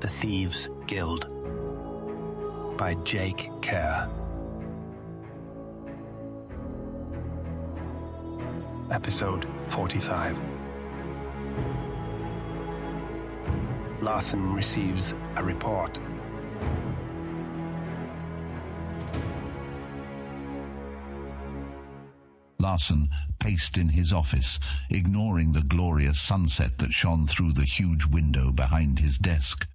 The Thieves Guild by Jake Kerr. Episode 45. Larsen receives a report. Larsen paced in his office, ignoring the glorious sunset that shone through the huge window behind his desk.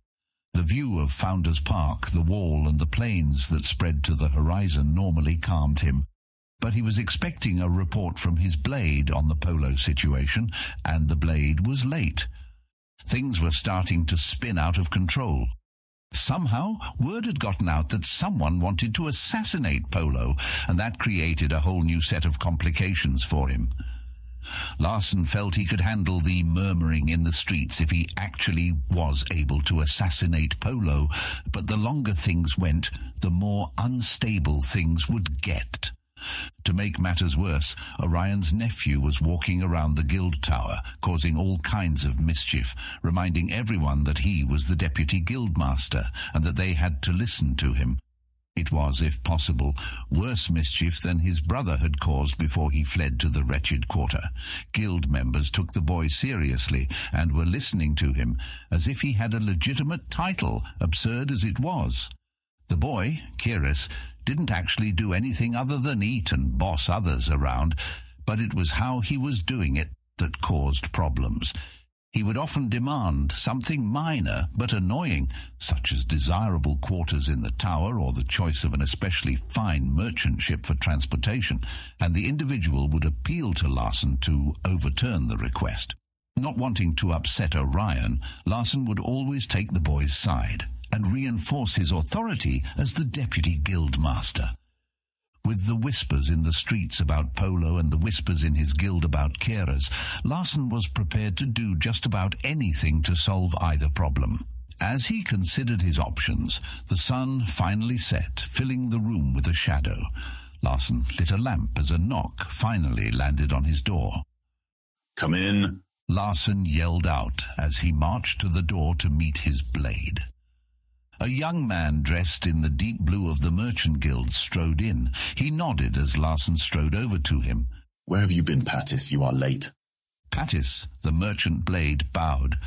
The view of Founders Park, the wall, and the plains that spread to the horizon normally calmed him. But he was expecting a report from his blade on the polo situation, and the blade was late. Things were starting to spin out of control. Somehow, word had gotten out that someone wanted to assassinate Polo, and that created a whole new set of complications for him. Larsen felt he could handle the murmuring in the streets if he actually was able to assassinate Polo, but the longer things went, the more unstable things would get. To make matters worse, Orion's nephew was walking around the guild tower, causing all kinds of mischief, reminding everyone that he was the deputy guildmaster, and that they had to listen to him. It was, if possible, worse mischief than his brother had caused before he fled to the wretched quarter. Guild members took the boy seriously and were listening to him as if he had a legitimate title, absurd as it was. The boy, Kyrus, didn't actually do anything other than eat and boss others around, but it was how he was doing it that caused problems. He would often demand something minor but annoying, such as desirable quarters in the tower or the choice of an especially fine merchant ship for transportation, and the individual would appeal to Larsen to overturn the request. Not wanting to upset Orion, Larsen would always take the boy's side and reinforce his authority as the deputy guild master. With the whispers in the streets about Polo and the whispers in his guild about Kyrus, Larsen was prepared to do just about anything to solve either problem. As he considered his options, the sun finally set, filling the room with a shadow. Larsen lit a lamp as a knock finally landed on his door. Come in. Larsen yelled out as he marched to the door to meet his blade. A young man dressed in the deep blue of the Merchant Guild strode in. He nodded as Larsen strode over to him. Where have you been, Pattis? You are late. Pattis, the merchant blade, bowed.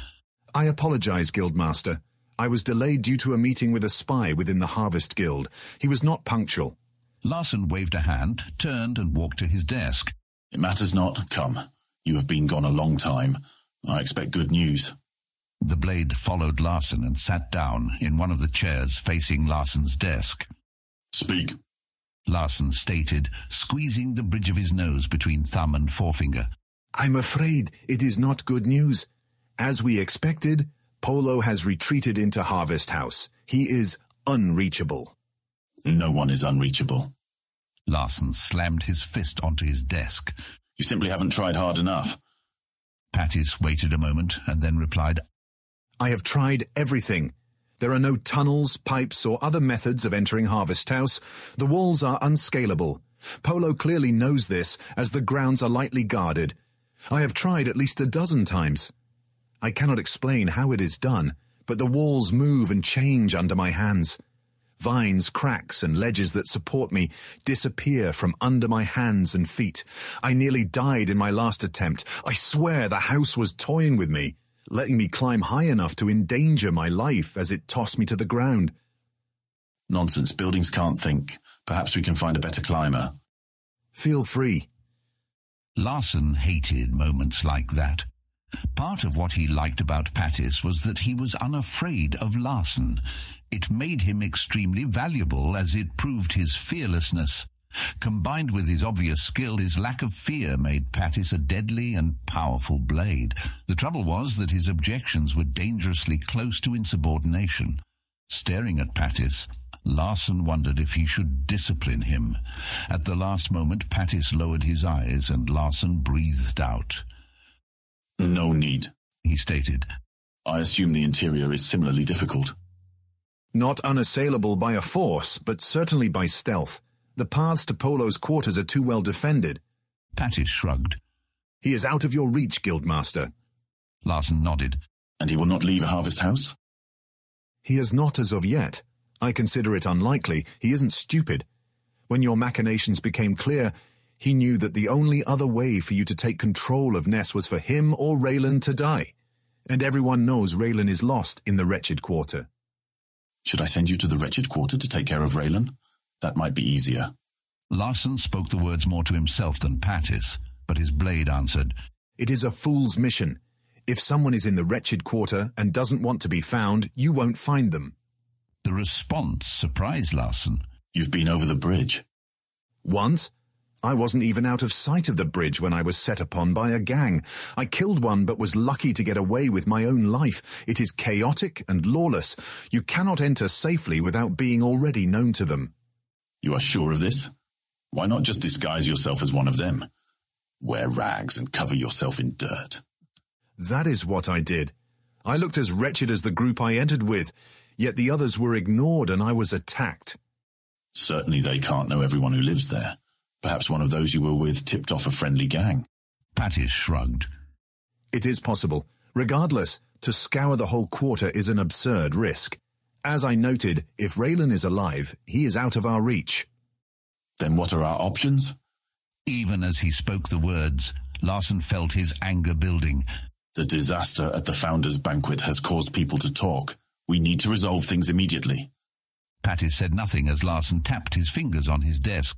I apologize, Guildmaster. I was delayed due to a meeting with a spy within the Harvest Guild. He was not punctual. Larsen waved a hand, turned and walked to his desk. It matters not. Come. You have been gone a long time. I expect good news. The blade followed Larsen and sat down in one of the chairs facing Larsen's desk. Speak. Larsen stated, squeezing the bridge of his nose between thumb and forefinger. I'm afraid it is not good news. As we expected, Polo has retreated into Harvest House. He is unreachable. No one is unreachable. Larsen slammed his fist onto his desk. You simply haven't tried hard enough. Pattis waited a moment and then replied, I have tried everything. There are no tunnels, pipes, or other methods of entering Harvest House. The walls are unscalable. Polo clearly knows this, as the grounds are lightly guarded. I have tried at least a dozen times. I cannot explain how it is done, but the walls move and change under my hands. Vines, cracks, and ledges that support me disappear from under my hands and feet. I nearly died in my last attempt. I swear the house was toying with me letting me climb high enough to endanger my life as it tossed me to the ground. Nonsense, buildings can't think. Perhaps we can find a better climber. Feel free. Larsen hated moments like that. Part of what he liked about Pattis was that he was unafraid of Larsen. It made him extremely valuable as it proved his fearlessness. Combined with his obvious skill, his lack of fear made Pattis a deadly and powerful blade. The trouble was that his objections were dangerously close to insubordination. Staring at Pattis, Larsen wondered if he should discipline him. At the last moment, Pattis lowered his eyes and Larsen breathed out. No need, he stated. I assume the interior is similarly difficult. Not unassailable by a force, but certainly by stealth. The paths to Polo's quarters are too well defended. Pattis shrugged. He is out of your reach, Guildmaster. Larsen nodded. And he will not leave Harvest House? He has not as of yet. I consider it unlikely. He isn't stupid. When your machinations became clear, he knew that the only other way for you to take control of Ness was for him or Ralan to die. And everyone knows Ralan is lost in the wretched quarter. Should I send you to the wretched quarter to take care of Ralan? That might be easier. Larsen spoke the words more to himself than Pattis, but his blade answered, It is a fool's mission. If someone is in the wretched quarter and doesn't want to be found, you won't find them. The response surprised Larsen. You've been over the bridge. Once? I wasn't even out of sight of the bridge when I was set upon by a gang. I killed one but was lucky to get away with my own life. It is chaotic and lawless. You cannot enter safely without being already known to them. You are sure of this? Why not just disguise yourself as one of them? Wear rags and cover yourself in dirt. That is what I did. I looked as wretched as the group I entered with, yet the others were ignored and I was attacked. Certainly they can't know everyone who lives there. Perhaps one of those you were with tipped off a friendly gang. Pattis shrugged. It is possible. Regardless, to scour the whole quarter is an absurd risk. As I noted, if Ralan is alive, he is out of our reach. Then what are our options? Even as he spoke the words, Larsen felt his anger building. The disaster at the Founders' Banquet has caused people to talk. We need to resolve things immediately. Pattis said nothing as Larsen tapped his fingers on his desk.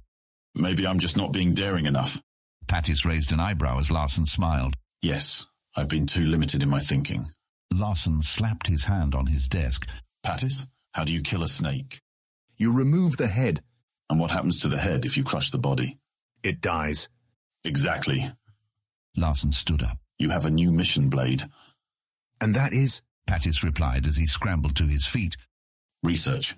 Maybe I'm just not being daring enough. Pattis raised an eyebrow as Larsen smiled. Yes, I've been too limited in my thinking. Larsen slapped his hand on his desk. Pattis, how do you kill a snake? You remove the head. And what happens to the head if you crush the body? It dies. Exactly. Larsen stood up. You have a new mission, Blade. And that is? Pattis replied as he scrambled to his feet. Research.